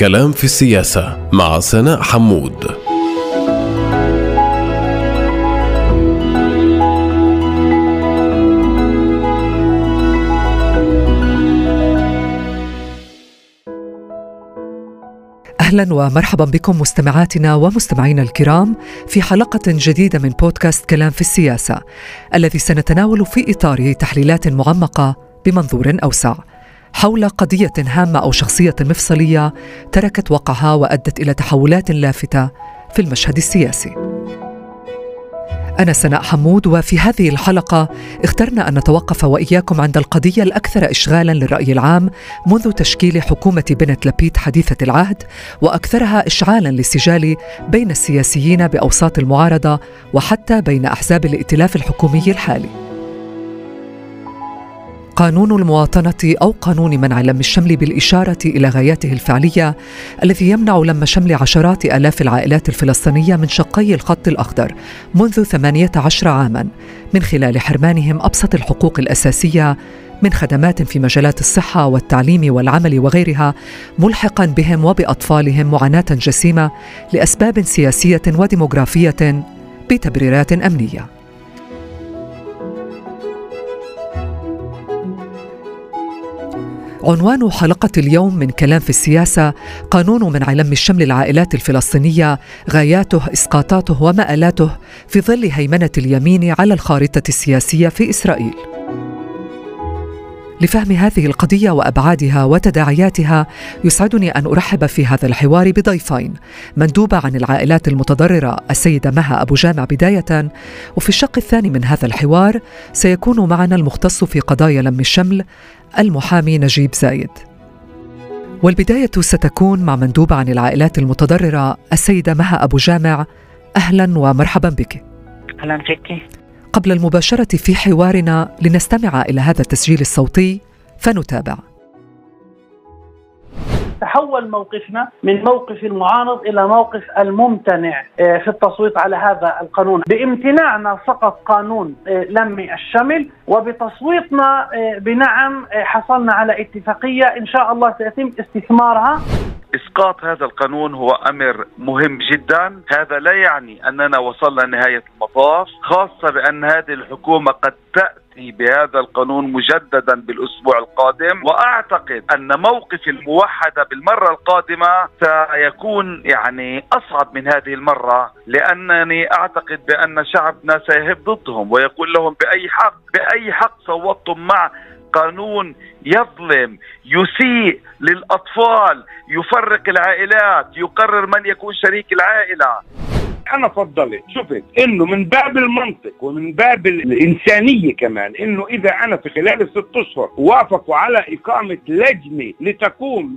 كلام في السياسة مع سناء حمود. أهلا ومرحبا بكم مستمعاتنا ومستمعينا الكرام في حلقة جديدة من بودكاست كلام في السياسة الذي سنتناول في اطاره تحليلات معمقة بمنظور أوسع. حول قضية هامة أو شخصية مفصلية تركت وقعها وأدت إلى تحولات لافتة في المشهد السياسي. أنا سناء حمود وفي هذه الحلقة اخترنا أن نتوقف وإياكم عند القضية الأكثر إشغالا للرأي العام منذ تشكيل حكومة بنت لبيد حديثة العهد وأكثرها إشعالا للسجال بين السياسيين بأوساط المعارضة وحتى بين أحزاب الائتلاف الحكومي الحالي. قانون المواطنة أو قانون منع لم الشمل بالإشارة إلى غاياته الفعلية الذي يمنع لم شمل عشرات آلاف العائلات الفلسطينية من شقي الخط الأخضر منذ 18 عاما من خلال حرمانهم أبسط الحقوق الأساسية من خدمات في مجالات الصحة والتعليم والعمل وغيرها ملحقا بهم وبأطفالهم معاناة جسيمة لأسباب سياسية وديموغرافية بتبريرات أمنية. عنوان حلقة اليوم من كلام في السياسة قانون منع لم الشمل العائلات الفلسطينية غاياته إسقاطاته ومآلاته في ظل هيمنة اليمين على الخارطة السياسية في إسرائيل. لفهم هذه القضية وأبعادها وتداعياتها يسعدني أن أرحب في هذا الحوار بضيفين مندوبة عن العائلات المتضررة السيدة مها أبو جامع بداية وفي الشق الثاني من هذا الحوار سيكون معنا المختص في قضايا لم الشمل المحامي نجيب زايد. والبداية ستكون مع مندوبة عن العائلات المتضررة السيدة مها أبو جامع أهلا ومرحبا بك. أهلا فيك. قبل المباشرة في حوارنا لنستمع إلى هذا التسجيل الصوتي فنتابع. تحول موقفنا من موقف المعارض إلى موقف الممتنع آه، في التصويت على هذا القانون. بامتناعنا سقط قانون آه، لم الشمل وبتصويتنا آه، بنعم حصلنا على اتفاقية إن شاء الله سيتم استثمارها. إسقاط هذا القانون هو أمر مهم جدا. هذا لا يعني أننا وصلنا نهايه المطاف خاصة بأن هذه الحكومة قد تأتي بهذا القانون مجددا بالأسبوع القادم وأعتقد أن موقف الموحده بالمرة القادمة سيكون يعني أصعب من هذه المرة لأنني أعتقد بأن شعبنا سيهب ضدهم ويقول لهم بأي حق بأي حق صوتتم مع قانون يظلم يسيء للأطفال يفرق العائلات يقرر من يكون شريك العائلة. أنا فضلت شفت إنه من باب المنطق ومن باب الإنسانية كمان إنه إذا أنا في خلال الست أشهر وافقوا على إقامة لجنة لتقوم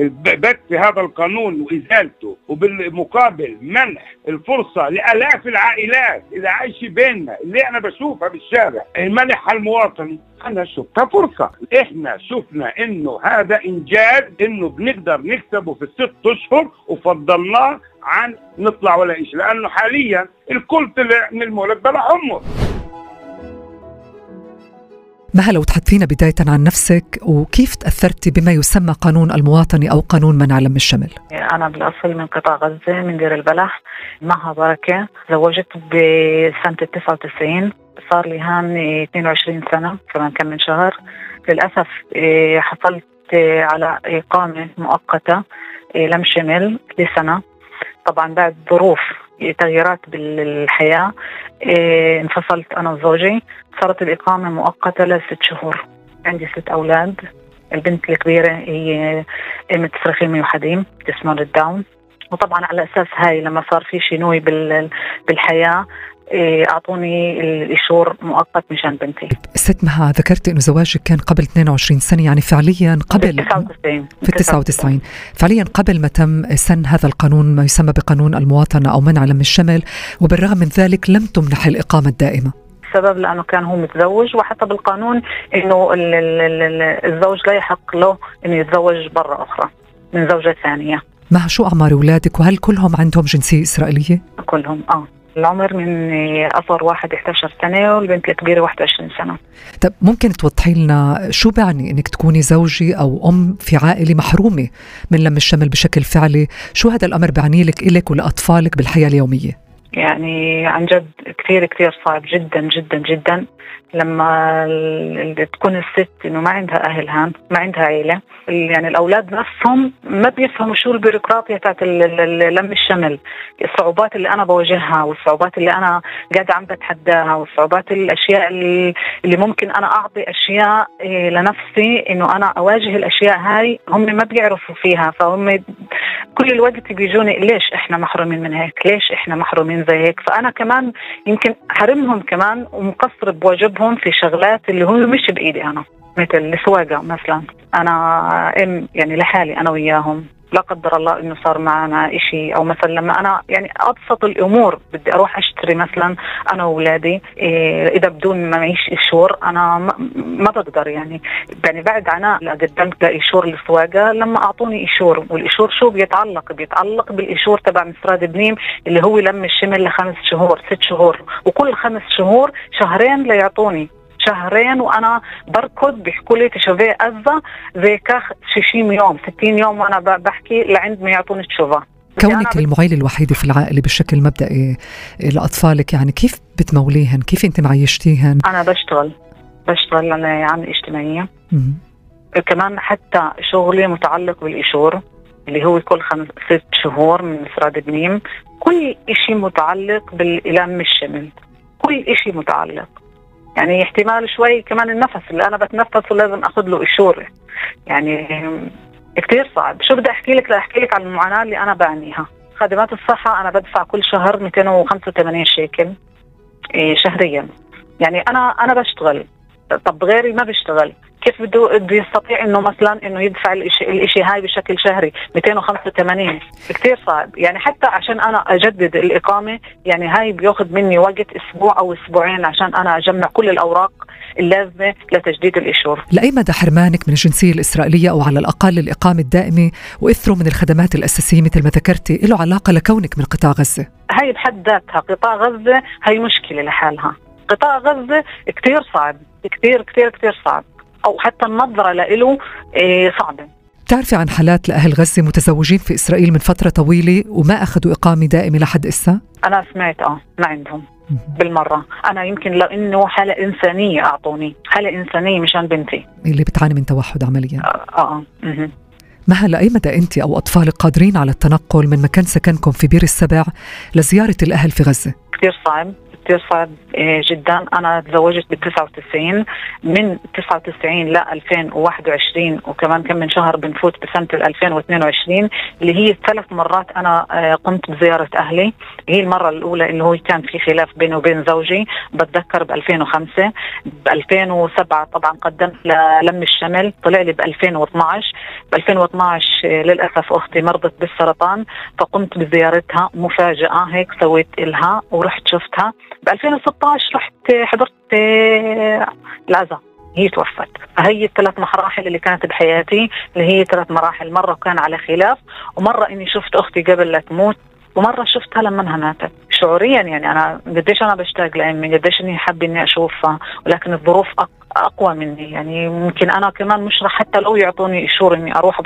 ببث هذا القانون وإزالته وبالمقابل منح الفرصة لآلاف العائلات اللي عايشة بيننا اللي أنا بشوفها بالشارع منحها المواطن أنا شفتها فرصة. إحنا شفنا إنه هذا إنجاز إنه بنقدر نكسبه في الست أشهر وفضلناه عن نطلع ولا شيء لأنه حاليا الكل طلع من المولد بلا حمص مها لو تحدثينا بداية عن نفسك؟ وكيف تأثرتي بما يسمى قانون المواطنة أو قانون منع لم الشمل؟ أنا بالأصل من قطاع غزة من دير البلح. معها بركة. زوجت بسنة 99 صار لي هان 22 سنة كمان كم من شهر. للأسف إيه، حصلت على إقامة مؤقتة إيه، لم شمل لسنة طبعا بعد ظروف تغييرات بالحياة. إيه، انفصلت أنا وزوجي. صارت الإقامة مؤقتة لست شهور. عندي ست أولاد. البنت الكبيرة هي متسرخيمي وحديم جسمها الداون وطبعا على أساس هاي لما صار في شنو بالحياة إيه، أعطوني الايشور مؤقت مشان بنتي ست مها ذكرت إنه زواجك كان قبل 22 سنة يعني فعليا قبل 99 في 99 فعليا قبل ما تم سن هذا القانون ما يسمى بقانون المواطنة أو منع لم الشمل وبالرغم من ذلك لم تمنح الإقامة الدائمة. السبب لأنه كان هو متزوج وحتى بالقانون إنه الزوج لا يحق له إنه يتزوج برا أخرى من زوجة ثانية. مع شو أعمار أولادك؟ وهل كلهم عندهم جنسية إسرائيلية؟ كلهم آه. العمر من أصغر واحد 11 سنة والبنت الكبيرة 21 سنة. طب ممكن توضحي لنا شو بعني إنك تكوني زوجي أو أم في عائلة محرومة من لم الشمل بشكل فعلي؟ شو هذا الأمر بعني لك إلك ولأطفالك بالحياة اليومية؟ يعني عن جد كثير كثير صعب جدا جدا جدا. لما تكون الست إنه ما عندها أهل هان ما عندها عيلة يعني الأولاد نفسهم ما بيفهموا شو البيروقراطية تاعت لم الشمل. الصعوبات اللي أنا بواجهها والصعوبات اللي أنا قاعدة عم بتحداها والصعوبات الأشياء اللي, ممكن أنا أعطي أشياء إيه، لنفسي إنه أنا أواجه الأشياء هاي هم ما بيعرفوا فيها. فهم كل الوقت بيجوني ليش إحنا محرومين من هيك؟ ليش إحنا محرومين زي هيك. فأنا كمان يمكن حرمهم كمان ومقصر بواجبهم في شغلات اللي هو مش بإيدي أنا مثل السواقة مثلا. أنا أم يعني لحالي أنا وياهم. لا قدر الله إنه صار معنا إشي أو مثلا لما أنا يعني أبسط الأمور بدي أروح أشتري مثلا أنا واولادي إيه إذا بدون ما معيش ايشور أنا ما بقدر يعني. يعني بعد عناء قدمت لايشور السواقة لما أعطوني ايشور والايشور شو بيتعلق؟ بيتعلق بالايشور تبع مسراد هبنيم اللي هو لم الشمل لخمس شهور ست شهور وكل خمس شهور شهرين ليعطوني شهرين وأنا بركض بيحكوا لي تشوفي ازا زي كاخ 60 يوم 60 يوم وأنا بحكي لعند ما يعطوني تشوفا كونك المعيلة الوحيدة في العائلة بشكل مبدئي لأطفالك يعني كيف بتموليهن؟ كيف أنت معيشتيهن؟ أنا بشتغل بشتغل أنا عاملة اجتماعية. كمان حتى شغلي متعلق بالإيشور اللي هو كل خمس ست شهور من مفراد بنيم كل شيء متعلق بالإلام الشمل كل شيء متعلق. يعني احتمال شوي كمان النفس اللي أنا بتنفسه لازم أخذ له إشورة. يعني كثير صعب. شو بدي أحكي لك؟ لاحكي لك عن المعاناة اللي أنا بعانيها. خدمات الصحة أنا بدفع كل شهر 285 شيكل إيه، شهريا. يعني أنا أنا بشتغل. طب غيري ما بيشتغل. كيف بده بده يستطيع إنه مثلا إنه يدفع الشيء هاي بشكل شهري؟ 285 كثير صعب. يعني حتى عشان أنا أجدد الإقامة يعني هاي بياخذ مني وقت أسبوع أو أسبوعين عشان أنا أجمع كل الأوراق اللازمة لتجديد الايشور لأي مدى حرمانك من الجنسية الإسرائيلية أو على الأقل الإقامة الدائمة وإثره من الخدمات الأساسية مثل ما ذكرتي له علاقة لكونك من قطاع غزة؟ هاي بحد ذاتها. قطاع غزة هي مشكلة لحالها. قطاع غزة كثير صعب. كثير كثير كثير صعب. أو حتى النظرة له إيه، صعبة بتعرفي عن حالات لأهل غزة متزوجين في إسرائيل من فترة طويلة وما أخذوا إقامة دائمة لحد إسا؟ أنا سمعت آه ما عندهم بالمرة أنا يمكن لأنه حالة إنسانية أعطوني حالة إنسانية مشان بنتي اللي بتعاني من توحد عمليا آه آه, آه. مها لأي مدى أنت أو أطفالك قادرين على التنقل من مكان سكنكم في بير السبع لزيارة الأهل في غزة؟ كثير صعب كثير صعب آه، جدا. أنا تزوجت ب 99 من 99 ل 2021 وكمان كم من شهر بنفوت بسنة 2022 اللي هي ثلاث مرات أنا آه، قمت بزيارة أهلي. هي المرة الأولى اللي هو كان في خلاف بيني وبين زوجي بتذكر ب 2005 ب 2007 طبعا قدمت للم الشمل طلع لي ب 2012 ب 2012 للأسف أختي مرضت بالسرطان فقمت بزيارتها مفاجأة. هيك سويت لها ورحت شفتها. ب 2016 رحت حضرت العزاء هي توفت. فهي الثلاث مراحل اللي كانت بحياتي اللي هي ثلاث مراحل. مرة كان على خلاف ومرة إني شفت أختي قبل لا تموت ومرة شفتها لما إنها ماتت. شعوريا يعني أنا قديش أنا بشتاق لأمي قديش إني حابة إني أشوفها ولكن الظروف أقوى مني. يعني يمكن أنا كمان مش رح حتى لو يعطوني ايشور إني أروح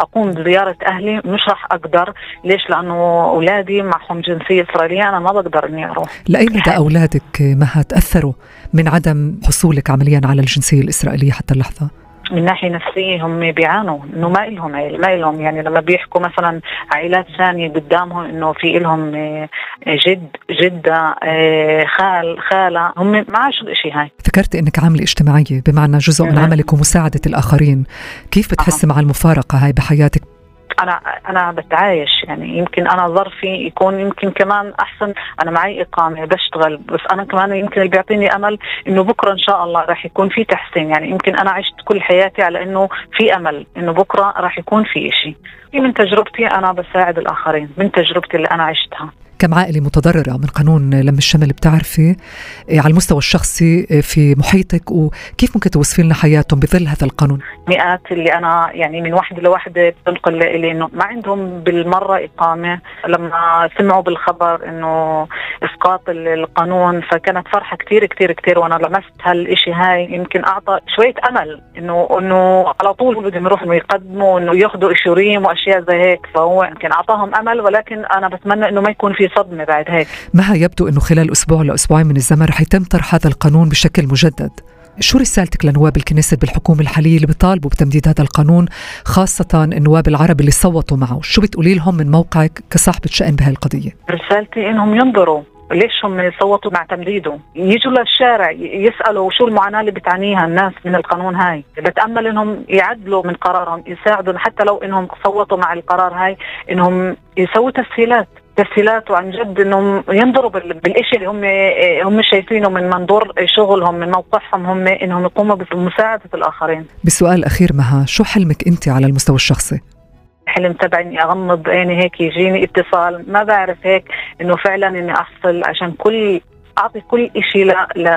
أقوم بزيارة أهلي مش رح أقدر. ليش؟ لأنه أولادي معهم جنسية إسرائيلية أنا ما بقدر إني أروح. لأي مدى أولادك مها تأثروا من عدم حصولك عمليا على الجنسية الإسرائيلية حتى اللحظة؟ من ناحية نفسية هم بيعانوا إنه ما لهم عيله ما لهم يعني لما بيحكوا مثلا عائلات ثانية قدامهم إنه في لهم آه، جد جدة آه، خال خالة هم ما عاشوا الشيء هاي. ذكرت إنك عاملة اجتماعية بمعنى جزء من عملك ومساعدة الآخرين. كيف بتحس مع المفارقة هاي بحياتك أنا أنا بتعايش يعني يمكن أنا ظرفي يكون يمكن كمان أحسن أنا معي إقامة بشتغل بس أنا كمان يمكن اللي بيعطيني أمل إنه بكرة إن شاء الله راح يكون في تحسين يعني يمكن أنا عشت كل حياتي على إنه في أمل إنه بكرة راح يكون في شيء من تجربتي أنا بساعد الآخرين من تجربتي اللي أنا عشتها. كم عائلة متضررة من قانون لم الشمل بتعرفي إيه، على المستوى الشخصي إيه، في محيطك وكيف ممكن توصفي لنا حياتهم بظل هذا القانون؟ مئات اللي أنا يعني من واحدة لواحده بتنقل لي إنه ما عندهم بالمرة إقامة. لما سمعوا بالخبر إنه إسقاط القانون فكانت فرحة كثير كثير كثير وأنا لمست هالشيء هاي. يمكن أعطى شوية أمل إنه إنه على طول بدهم يروحوا يقدموا إنه ياخذوا إشوريم وأشياء زي هيك. فهو يمكن أعطاهم أمل ولكن أنا بتمنى إنه ما يكون في صدمة بعد هيك. مها يبدو إنه خلال أسبوع لأسبوعين من الزمن رح يتم طرح هذا القانون بشكل مجدد. شو رسالتك لنواب الكنيسة بالحكومة الحالية اللي بيطالبوا بتمديد هذا القانون خاصة النواب العرب اللي صوتوا معه؟ شو بتقولي لهم من موقعك كصاحبة شأن بهالقضية القضية؟ رسالتي إنهم ينظروا. ليش هم يصوتوا مع تمديده؟ يجوا للشارع يسألوا شو المعاناة اللي بتعانيها الناس من القانون هاي. بتأمل إنهم يعدلوا من قرارهم يساعدوا حتى لو إنهم صوتوا مع القرار هاي إنهم يسووا تسهيلات. تسهيلات وعن جد إنهم ينظروا بالشيء اللي هم هم شايفينه من منظور شغلهم من موقعهم هم إنهم يقوموا بمساعدة الآخرين. بسؤال أخير مها، شو حلمك أنت على المستوى الشخصي؟ الحلم تبعي اني أغمض عيني هيك يجيني اتصال ما بعرف هيك إنه فعلا إني احصل عشان كل أعطي كل شيء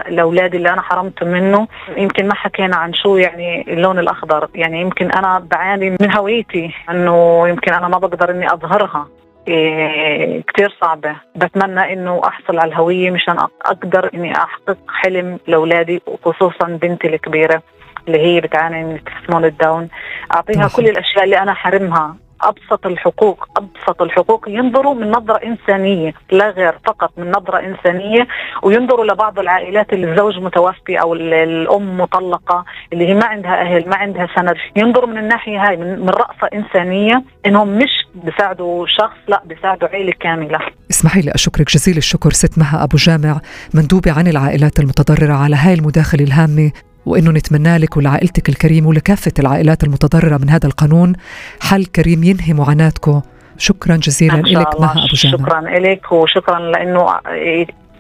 لأولادي اللي أنا حرمت منه يمكن ما حكينا عن شو يعني اللون الأخضر يعني يمكن أنا بعاني من هويتي إنه يمكن أنا ما بقدر إني أظهرها إيه كثير صعبة. بتمنى إنه أحصل على الهوية مشان أقدر إني أحقق حلم لأولادي وخصوصا بنتي الكبيرة اللي هي بتعاني من تسمون الداون. أعطيها كل الأشياء اللي أنا حرمها. أبسط الحقوق أبسط الحقوق. ينظروا من نظرة إنسانية لا غير فقط من نظرة إنسانية. وينظروا لبعض العائلات اللي الزوج متوفي أو الأم مطلقة اللي هي ما عندها أهل ما عندها سند. ينظروا من الناحية هاي من, من رأفة إنسانية إنهم مش بيساعدوا شخص لا بيساعدوا عائله كاملة. اسمحي لي أشكرك جزيل الشكر. ست مها أبو جامع مندوبه عن العائلات المتضررة على هاي المداخلة الهامة. وإنه نتمنى لك ولعائلتك الكريمه ولكافة العائلات المتضررة من هذا القانون. حل كريم ينهي معاناتكم. شكرا جزيلا لك مها أبو جامع. شكرا لك وشكرا لإنه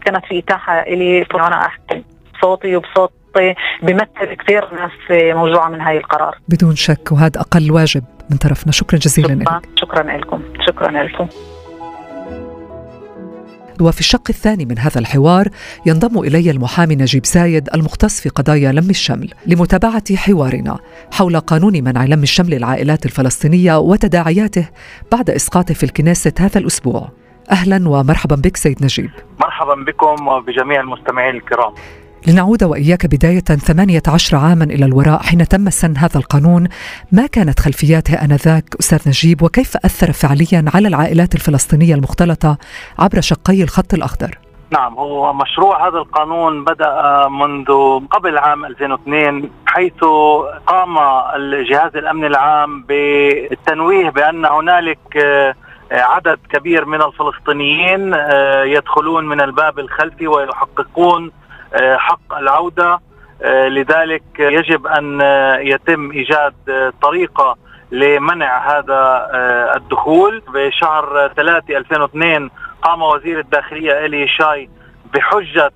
كانت في إتاحة لي وأنا أحكي صوتي وبصوت بيمثل كثير ناس موجوعة من هاي القرار. بدون شك وهذا أقل واجب من طرفنا. شكرا جزيلا شكرا. لك شكرا لكم شكرا لكم وفي الشق الثاني من هذا الحوار ينضم إلي المحامي نجيب زايد المختص في قضايا لم الشمل لمتابعة حوارنا حول قانون منع لم الشمل العائلات الفلسطينية وتداعياته بعد إسقاطه في الكنيسة هذا الأسبوع. أهلا ومرحبا بك سيد نجيب. مرحبا بكم وبجميع المستمعين الكرام. لنعود وإياك بداية 18 عاما إلى الوراء حين تم سن هذا القانون. ما كانت خلفياته آنذاك أستاذ نجيب؟ وكيف أثر فعليا على العائلات الفلسطينية المختلطة عبر شقي الخط الأخضر؟ نعم هو مشروع هذا القانون بدأ منذ قبل عام 2002 حيث قام الجهاز الأمن العام بالتنويه بأن هنالك عدد كبير من الفلسطينيين يدخلون من الباب الخلفي ويحققون آه، حق العودة. آه، لذلك يجب أن يتم إيجاد طريقة لمنع هذا آه، الدخول. بشهر 3 2002 قام وزير الداخلية إلي شاي بحجة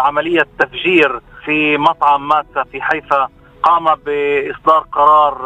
عملية تفجير في مطعم ماسا في حيفا. قام بإصدار قرار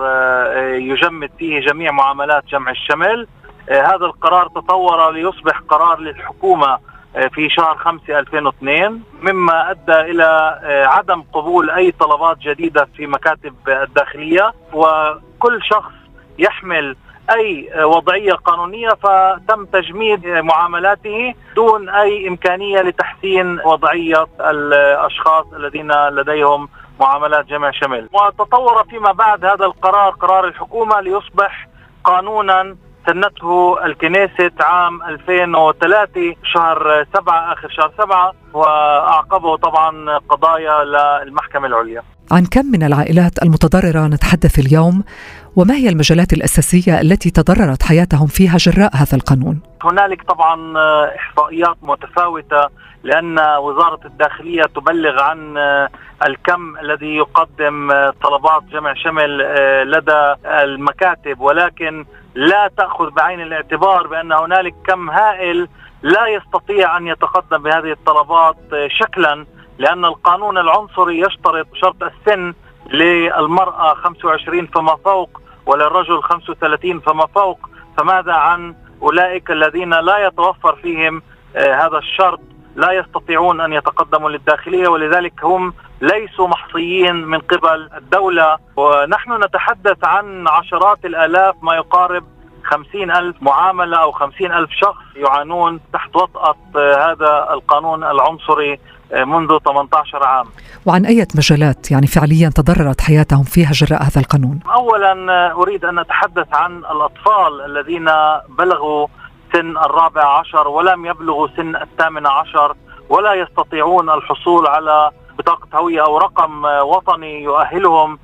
يجمد فيه جميع معاملات جمع الشمل. هذا القرار تطور ليصبح قرار للحكومة آه، في شهر 5 2002 مما أدى إلى آه، عدم قبول أي طلبات جديدة في مكاتب الداخلية وكل شخص يحمل أي وضعية قانونية فتم تجميد معاملاته دون أي إمكانية لتحسين وضعية الأشخاص الذين لديهم معاملات جمع شمل. وتطور فيما بعد هذا القرار قرار الحكومة ليصبح قانونا سنته الكنيسة عام 2003 شهر 7 آخر شهر 7 وأعقبه طبعا قضايا للمحكمة العليا. عن كم من العائلات المتضررة نتحدث اليوم وما هي المجالات الأساسية التي تضررت حياتهم فيها جراء هذا القانون؟ هنالك طبعا إحصائيات متفاوتة لأن وزارة الداخلية تبلغ عن الكم الذي يقدم طلبات جمع شمل لدى المكاتب ولكن لا تأخذ بعين الاعتبار بأن هنالك كم هائل لا يستطيع أن يتقدم بهذه الطلبات شكلا لأن القانون العنصري يشترط شرط السن للمرأة 25 فما فوق وللرجل 35 فما فوق فماذا عن أولئك الذين لا يتوفر فيهم هذا الشرط؟ لا يستطيعون أن يتقدموا للداخلية ولذلك هم ليسوا محصيين من قبل الدولة. ونحن نتحدث عن عشرات الآلاف ما يقارب خمسين ألف معاملة أو خمسين ألف شخص يعانون تحت وطأة هذا القانون العنصري منذ 18 عام. وعن أي مجالات يعني فعليا تضررت حياتهم فيها جراء هذا القانون؟ أولا أريد أن أتحدث عن الأطفال الذين بلغوا سن الرابع عشر ولم يبلغوا سن الثامن عشر ولا يستطيعون الحصول على بطاقة هوية أو رقم وطني يؤهلهم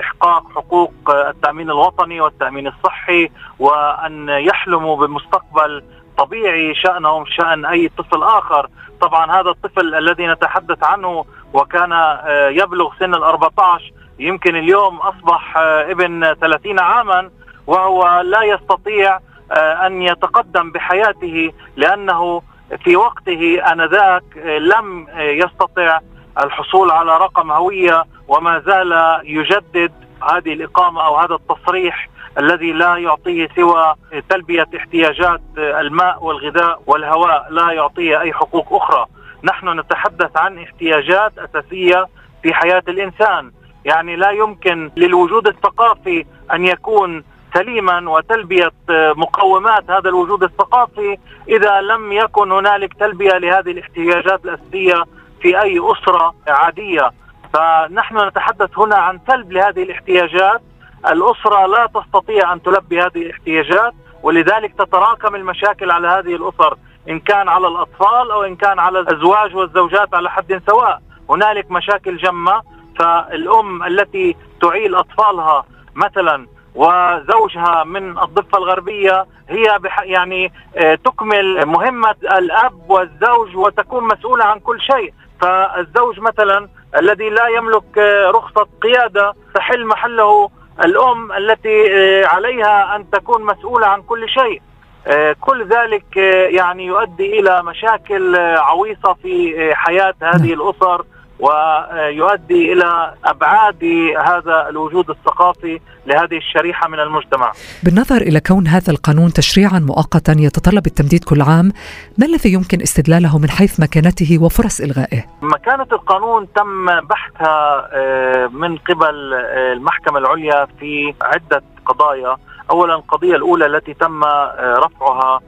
احقاق حقوق التأمين الوطني والتأمين الصحي وأن يحلموا بمستقبل طبيعي شأنهم شأن أي طفل آخر، طبعا هذا الطفل الذي نتحدث عنه وكان آه، يبلغ سن ال 14 يمكن اليوم أصبح آه، ابن 30 عاما وهو لا يستطيع آه، أن يتقدم بحياته لأنه في وقته آنذاك لم يستطع الحصول على رقم هوية وما زال يجدد هذه الإقامة أو هذا التصريح الذي لا يعطيه سوى تلبية احتياجات الماء والغذاء والهواء لا يعطيه أي حقوق أخرى. نحن نتحدث عن احتياجات أساسية في حياة الإنسان. يعني لا يمكن للوجود الثقافي أن يكون سليما وتلبية مقومات هذا الوجود الثقافي إذا لم يكن هنالك تلبية لهذه الاحتياجات الأساسية في أي أسرة عادية. فنحن نتحدث هنا عن سلب لهذه الاحتياجات. الأسرة لا تستطيع أن تلبي هذه الاحتياجات ولذلك تتراكم المشاكل على هذه الأسر إن كان على الأطفال أو إن كان على الأزواج والزوجات على حد سواء. هنالك مشاكل جمة فالأم التي تعيل أطفالها مثلا وزوجها من الضفة الغربية هي يعني آه، تكمل مهمة الأب والزوج وتكون مسؤولة عن كل شيء. فالزوج مثلا الذي لا يملك آه، رخصة قيادة تحل محله الأم التي آه، عليها أن تكون مسؤولة عن كل شيء آه، كل ذلك يعني يؤدي إلى مشاكل عويصة في حياة هذه نعم. الأسر ويؤدي إلى أبعاد هذا الوجود الثقافي لهذه الشريحة من المجتمع. بالنظر إلى كون هذا القانون تشريعا مؤقتا يتطلب التمديد كل عام، ما الذي يمكن استدلاله من حيث مكانته وفرص إلغائه؟ مكانة القانون تم بحثها آه، من قبل آه، المحكمة العليا في عدة قضايا، اولا القضية الأولى التي تم آه، رفعها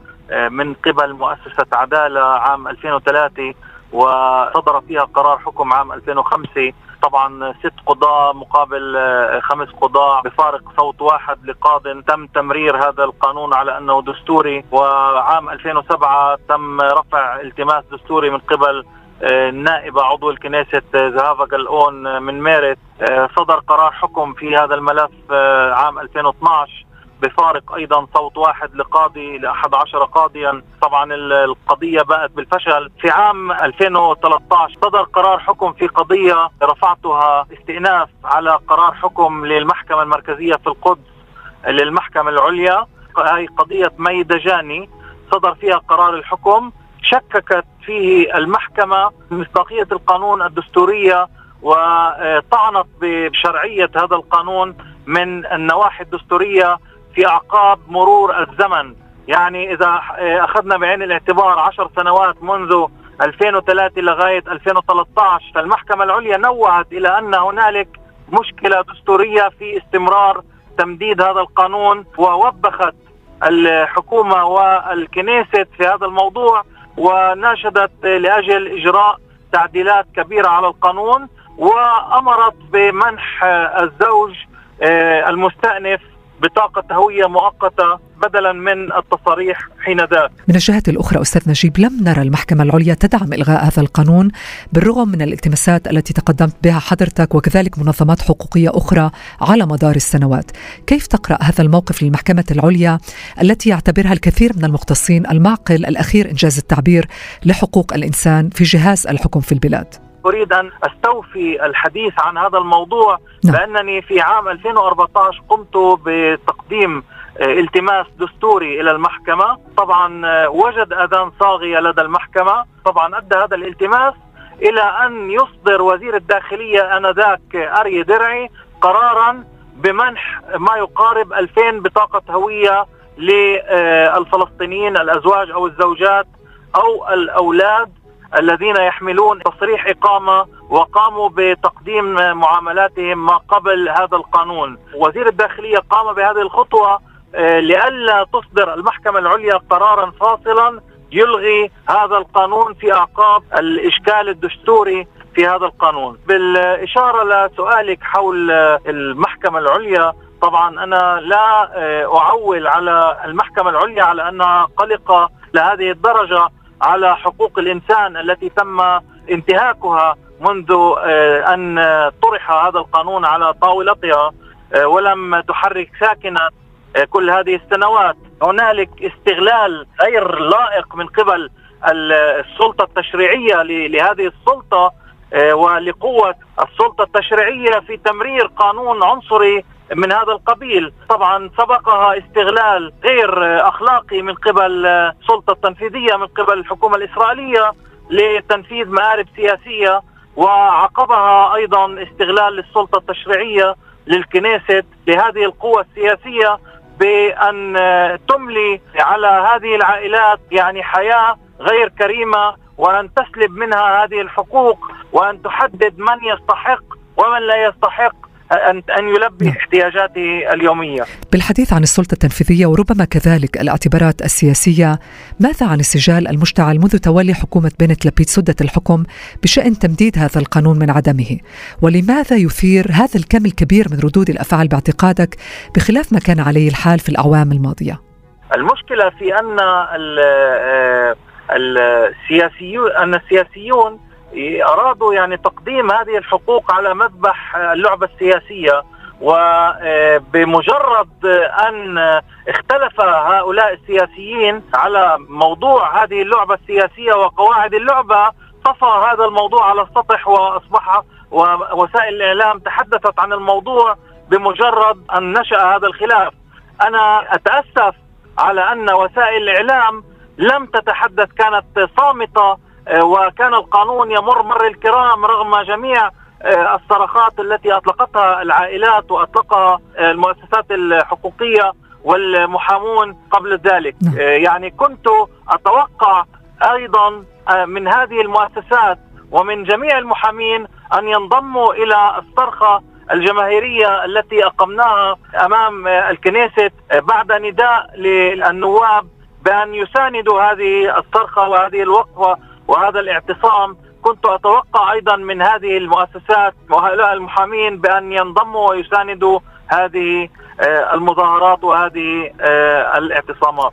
من قبل مؤسسة عدالة عام 2003 وصدر فيها قرار حكم عام 2005 طبعا ست قضاة مقابل آه، خمس قضاة بفارق صوت واحد لقاض. تم تمرير هذا القانون على أنه دستوري وعام 2007 تم رفع التماس دستوري من قبل النائبة آه، عضو الكنيسة زهافا قلقون من آه، صدر قرار حكم في هذا الملف عام 2012 بفارق أيضا صوت واحد لقاضي ل 11 قاضيا. طبعا القضية بقت بالفشل. في عام 2013 صدر قرار حكم في قضية رفعتها استئناف على قرار حكم للمحكمة المركزية في القدس للمحكمة العليا. هي قضية مي دجاني صدر فيها قرار الحكم. شككت فيه المحكمة مصداقية القانون الدستورية وطعنت بشرعية هذا القانون من النواحي الدستورية في اعقاب مرور الزمن. يعني إذا أخذنا بعين الاعتبار عشر سنوات منذ 2003 لغاية 2013 فالمحكمة العليا نوهت إلى أن هنالك مشكلة دستورية في استمرار تمديد هذا القانون ووبخت الحكومة والكنيست في هذا الموضوع وناشدت لأجل إجراء تعديلات كبيرة على القانون وأمرت بمنح الزوج آه، المستأنف بطاقة هوية مؤقتة بدلا من التصاريح حين ذاك. من الجهة الأخرى أستاذ نجيب لم نرى المحكمة العليا تدعم إلغاء هذا القانون بالرغم من الالتماسات التي تقدمت بها حضرتك وكذلك منظمات حقوقية أخرى على مدار السنوات. كيف تقرأ هذا الموقف للمحكمة العليا التي يعتبرها الكثير من المختصين المعقل الأخير إنجاز التعبير لحقوق الإنسان في جهاز الحكم في البلاد؟ أريد أن أستوفي الحديث عن هذا الموضوع نعم. لأنني في عام 2014 قمت بتقديم آه، التماس دستوري إلى المحكمة، طبعا آه، وجد أذان صاغيه لدى المحكمة، طبعا أدى هذا الالتماس إلى أن يصدر وزير الداخلية آنذاك أري درعي قرارا بمنح ما يقارب 2000 بطاقة هوية للفلسطينيين الأزواج أو الزوجات أو الأولاد الذين يحملون تصريح إقامة وقاموا بتقديم معاملاتهم ما قبل هذا القانون. وزير الداخلية قام بهذه الخطوة آه، لئلا تصدر المحكمة العليا قرارا فاصلا يلغي هذا القانون في أعقاب الإشكال الدستوري في هذا القانون. بالإشارة لسؤالك حول المحكمة العليا طبعا أنا لا آه، أعول على المحكمة العليا على أنها قلقة لهذه الدرجة على حقوق الإنسان التي تم انتهاكها منذ آه، أن طرح هذا القانون على طاولتها آه، ولم تحرك ساكنة كل هذه السنوات. هنالك استغلال غير لائق من قبل السلطة التشريعية لهذه السلطة ولقوة السلطة التشريعية في تمرير قانون عنصري من هذا القبيل. طبعا سبقها استغلال غير أخلاقي من قبل السلطة التنفيذية من قبل الحكومة الإسرائيلية لتنفيذ مآرب سياسية وعقبها أيضا استغلال للسلطة التشريعية للكنيست لهذه القوة السياسية بأن تملي على هذه العائلات يعني حياة غير كريمة وأن تسلب منها هذه الحقوق وأن تحدد من يستحق ومن لا يستحق أن أن يلبي نعم. احتياجاته اليومية. بالحديث عن السلطة التنفيذية وربما كذلك الاعتبارات السياسية ماذا عن السجال المشتعل منذ تولي حكومة بنت لبيد سدة الحكم بشأن تمديد هذا القانون من عدمه؟ ولماذا يثير هذا الكم الكبير من ردود الأفعال باعتقادك بخلاف ما كان عليه الحال في الأعوام الماضية؟ المشكلة في أن آه، السياسيون أن السياسيون أرادوا يعني تقديم هذه الحقوق على مذبح اللعبة السياسية وبمجرد أن اختلف هؤلاء السياسيين على موضوع هذه اللعبة السياسية وقواعد اللعبة طفى هذا الموضوع على السطح وأصبح ووسائل الإعلام تحدثت عن الموضوع بمجرد أن نشأ هذا الخلاف. أنا أتأسف على أن وسائل الإعلام لم تتحدث كانت صامتة آه، وكان القانون يمر مر الكرام رغم جميع آه، الصرخات التي أطلقتها العائلات واطلقها آه، المؤسسات الحقوقية والمحامون قبل ذلك نعم. يعني كنت أتوقع أيضا من هذه المؤسسات ومن جميع المحامين أن ينضموا إلى الصرخة الجماهيرية التي أقمناها أمام الكنيست بعد نداء للنواب بأن يساندوا هذه الصرخة وهذه الوقفة وهذا الاعتصام كنت أتوقع أيضا من هذه المؤسسات وهؤلاء المحامين بأن ينضموا ويساندوا هذه آه، المظاهرات وهذه آه، الاعتصامات.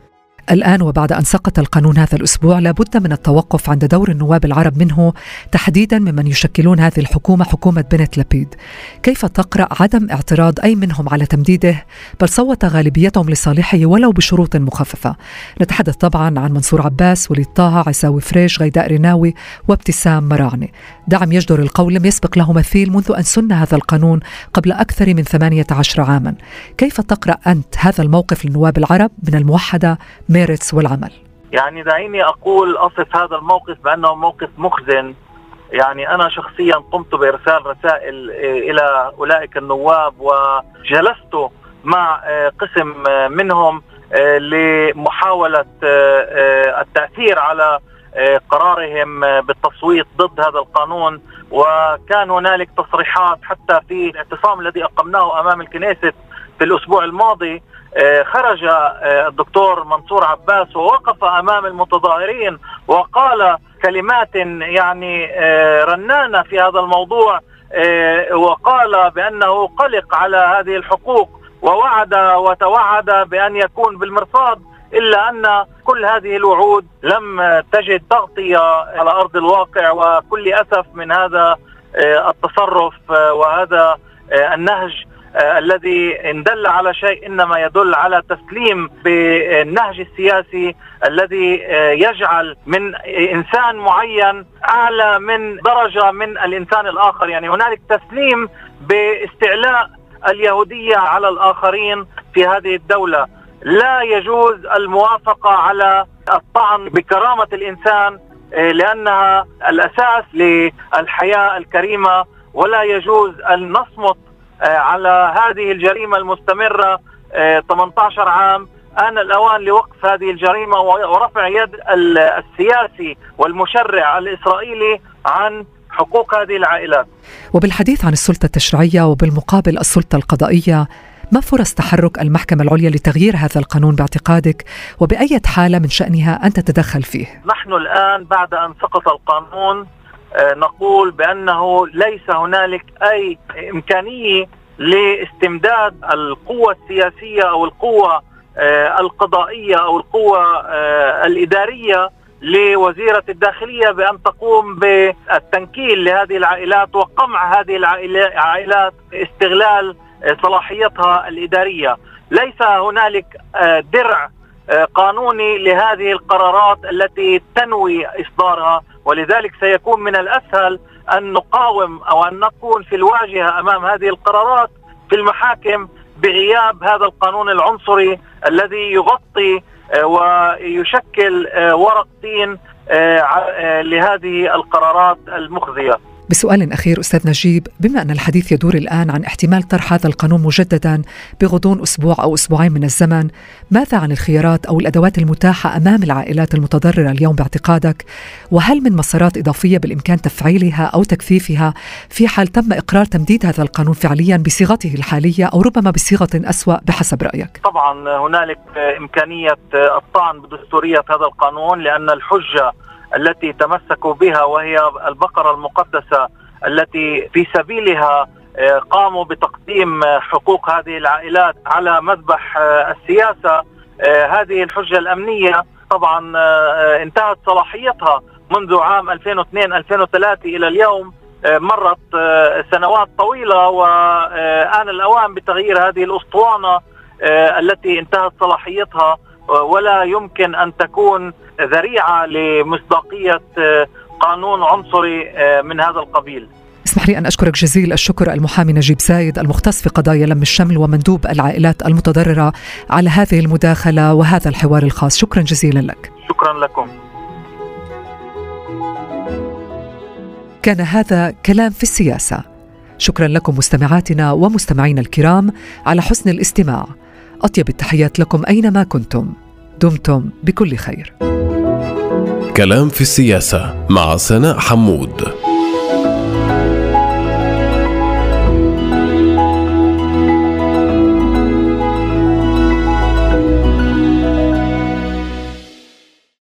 الآن وبعد أن سقط القانون هذا الأسبوع لابد من التوقف عند دور النواب العرب منه تحديدا ممن يشكلون هذه الحكومة حكومة بنت لبيد. كيف تقرأ عدم اعتراض أي منهم على تمديده؟ بل صوت غالبيتهم لصالحه ولو بشروط مخففة. نتحدث طبعا عن منصور عباس وليد طه عساوي فريش غيداء رناوي وابتسام مراعني دعم يجدر القول لم يسبق له مثيل منذ أن سن هذا القانون قبل أكثر من 18 عاما. كيف تقرأ أنت هذا الموقف للنواب العرب من الموحدة؟ ميرتس والعمل. يعني دعيني أقول أصف هذا الموقف بأنه موقف مخزن. يعني أنا شخصيا قمت بإرسال رسائل إلى أولئك النواب وجلست مع قسم منهم لمحاولة التأثير على قرارهم بالتصويت ضد هذا القانون. وكان هنالك تصريحات حتى في الاعتصام الذي أقمناه أمام الكنيست في الأسبوع الماضي. خرج آه، الدكتور منصور عباس ووقف أمام المتظاهرين وقال كلمات يعني آه، رنانة في هذا الموضوع وقال بأنه قلق على هذه الحقوق ووعد وتوعد بأن يكون بالمرصاد إلا أن كل هذه الوعود لم تجد تغطية على أرض الواقع وكل أسف من هذا التصرف وهذا النهج. آه، الذي إن دل على شيء إنما يدل على تسليم بالنهج السياسي الذي آه، يجعل من إنسان معين أعلى من درجة من الإنسان الآخر. يعني هنالك تسليم باستعلاء اليهودية على الآخرين في هذه الدولة. لا يجوز الموافقة على الطعن بكرامة الإنسان آه، لأنها الأساس للحياة الكريمة ولا يجوز أن نصمت آه، على هذه الجريمة المستمرة 18 آه، عام. آن الأوان لوقف هذه الجريمة ورفع يد السياسي والمشرع الإسرائيلي عن حقوق هذه العائلات. وبالحديث عن السلطة التشريعية وبالمقابل السلطة القضائية ما فرص تحرك المحكمة العليا لتغيير هذا القانون باعتقادك؟ وبأية حالة من شأنها أن تتدخل فيه؟ نحن الآن بعد أن سقط القانون آه، نقول بأنه ليس هنالك أي إمكانية لاستمداد القوة السياسية أو القوة آه، القضائية أو القوة آه، الإدارية لوزيرة الداخلية بأن تقوم بالتنكيل لهذه العائلات وقمع هذه العائلات استغلال صلاحيتها الإدارية. ليس هنالك درع قانوني لهذه القرارات التي تنوي إصدارها. ولذلك سيكون من الأسهل أن نقاوم أو أن نكون في الواجهة أمام هذه القرارات في المحاكم بغياب هذا القانون العنصري الذي يغطي آه، ويشكل آه، ورق طين آه، لهذه القرارات المخزية. بسؤال أخير أستاذ نجيب بما أن الحديث يدور الآن عن احتمال طرح هذا القانون مجددا بغضون أسبوع أو أسبوعين من الزمن ماذا عن الخيارات أو الأدوات المتاحة أمام العائلات المتضررة اليوم باعتقادك؟ وهل من مسارات إضافية بالإمكان تفعيلها أو تكثيفها في حال تم إقرار تمديد هذا القانون فعليا بصيغته الحالية أو ربما بصيغة أسوأ بحسب رأيك؟ طبعا هنالك إمكانية الطعن بدستورية هذا القانون لأن الحجة التي تمسكوا بها وهي البقرة المقدسة التي في سبيلها آه، قاموا بتقديم حقوق هذه العائلات على مذبح آه، السياسة آه، هذه الحجة الأمنية. طبعا انتهت صلاحيتها منذ عام 2002 2003 إلى اليوم مرت سنوات طويلة وآن الأوان بتغيير هذه الأسطوانة. التي انتهت صلاحيتها ولا يمكن أن تكون ذريعة لمصداقية آه، قانون عنصري آه، من هذا القبيل. اسمح لي أن أشكرك جزيل الشكر المحامي نجيب سايد المختص في قضايا لم الشمل ومندوب العائلات المتضررة على هذه المداخلة وهذا الحوار الخاص، شكرا جزيلا لك. شكرا لكم. كان هذا كلام في السياسة. شكرا لكم مستمعاتنا ومستمعينا الكرام على حسن الاستماع. أطيب التحيات لكم أينما كنتم. دمتم بكل خير. كلام في السياسة مع سناء حمود.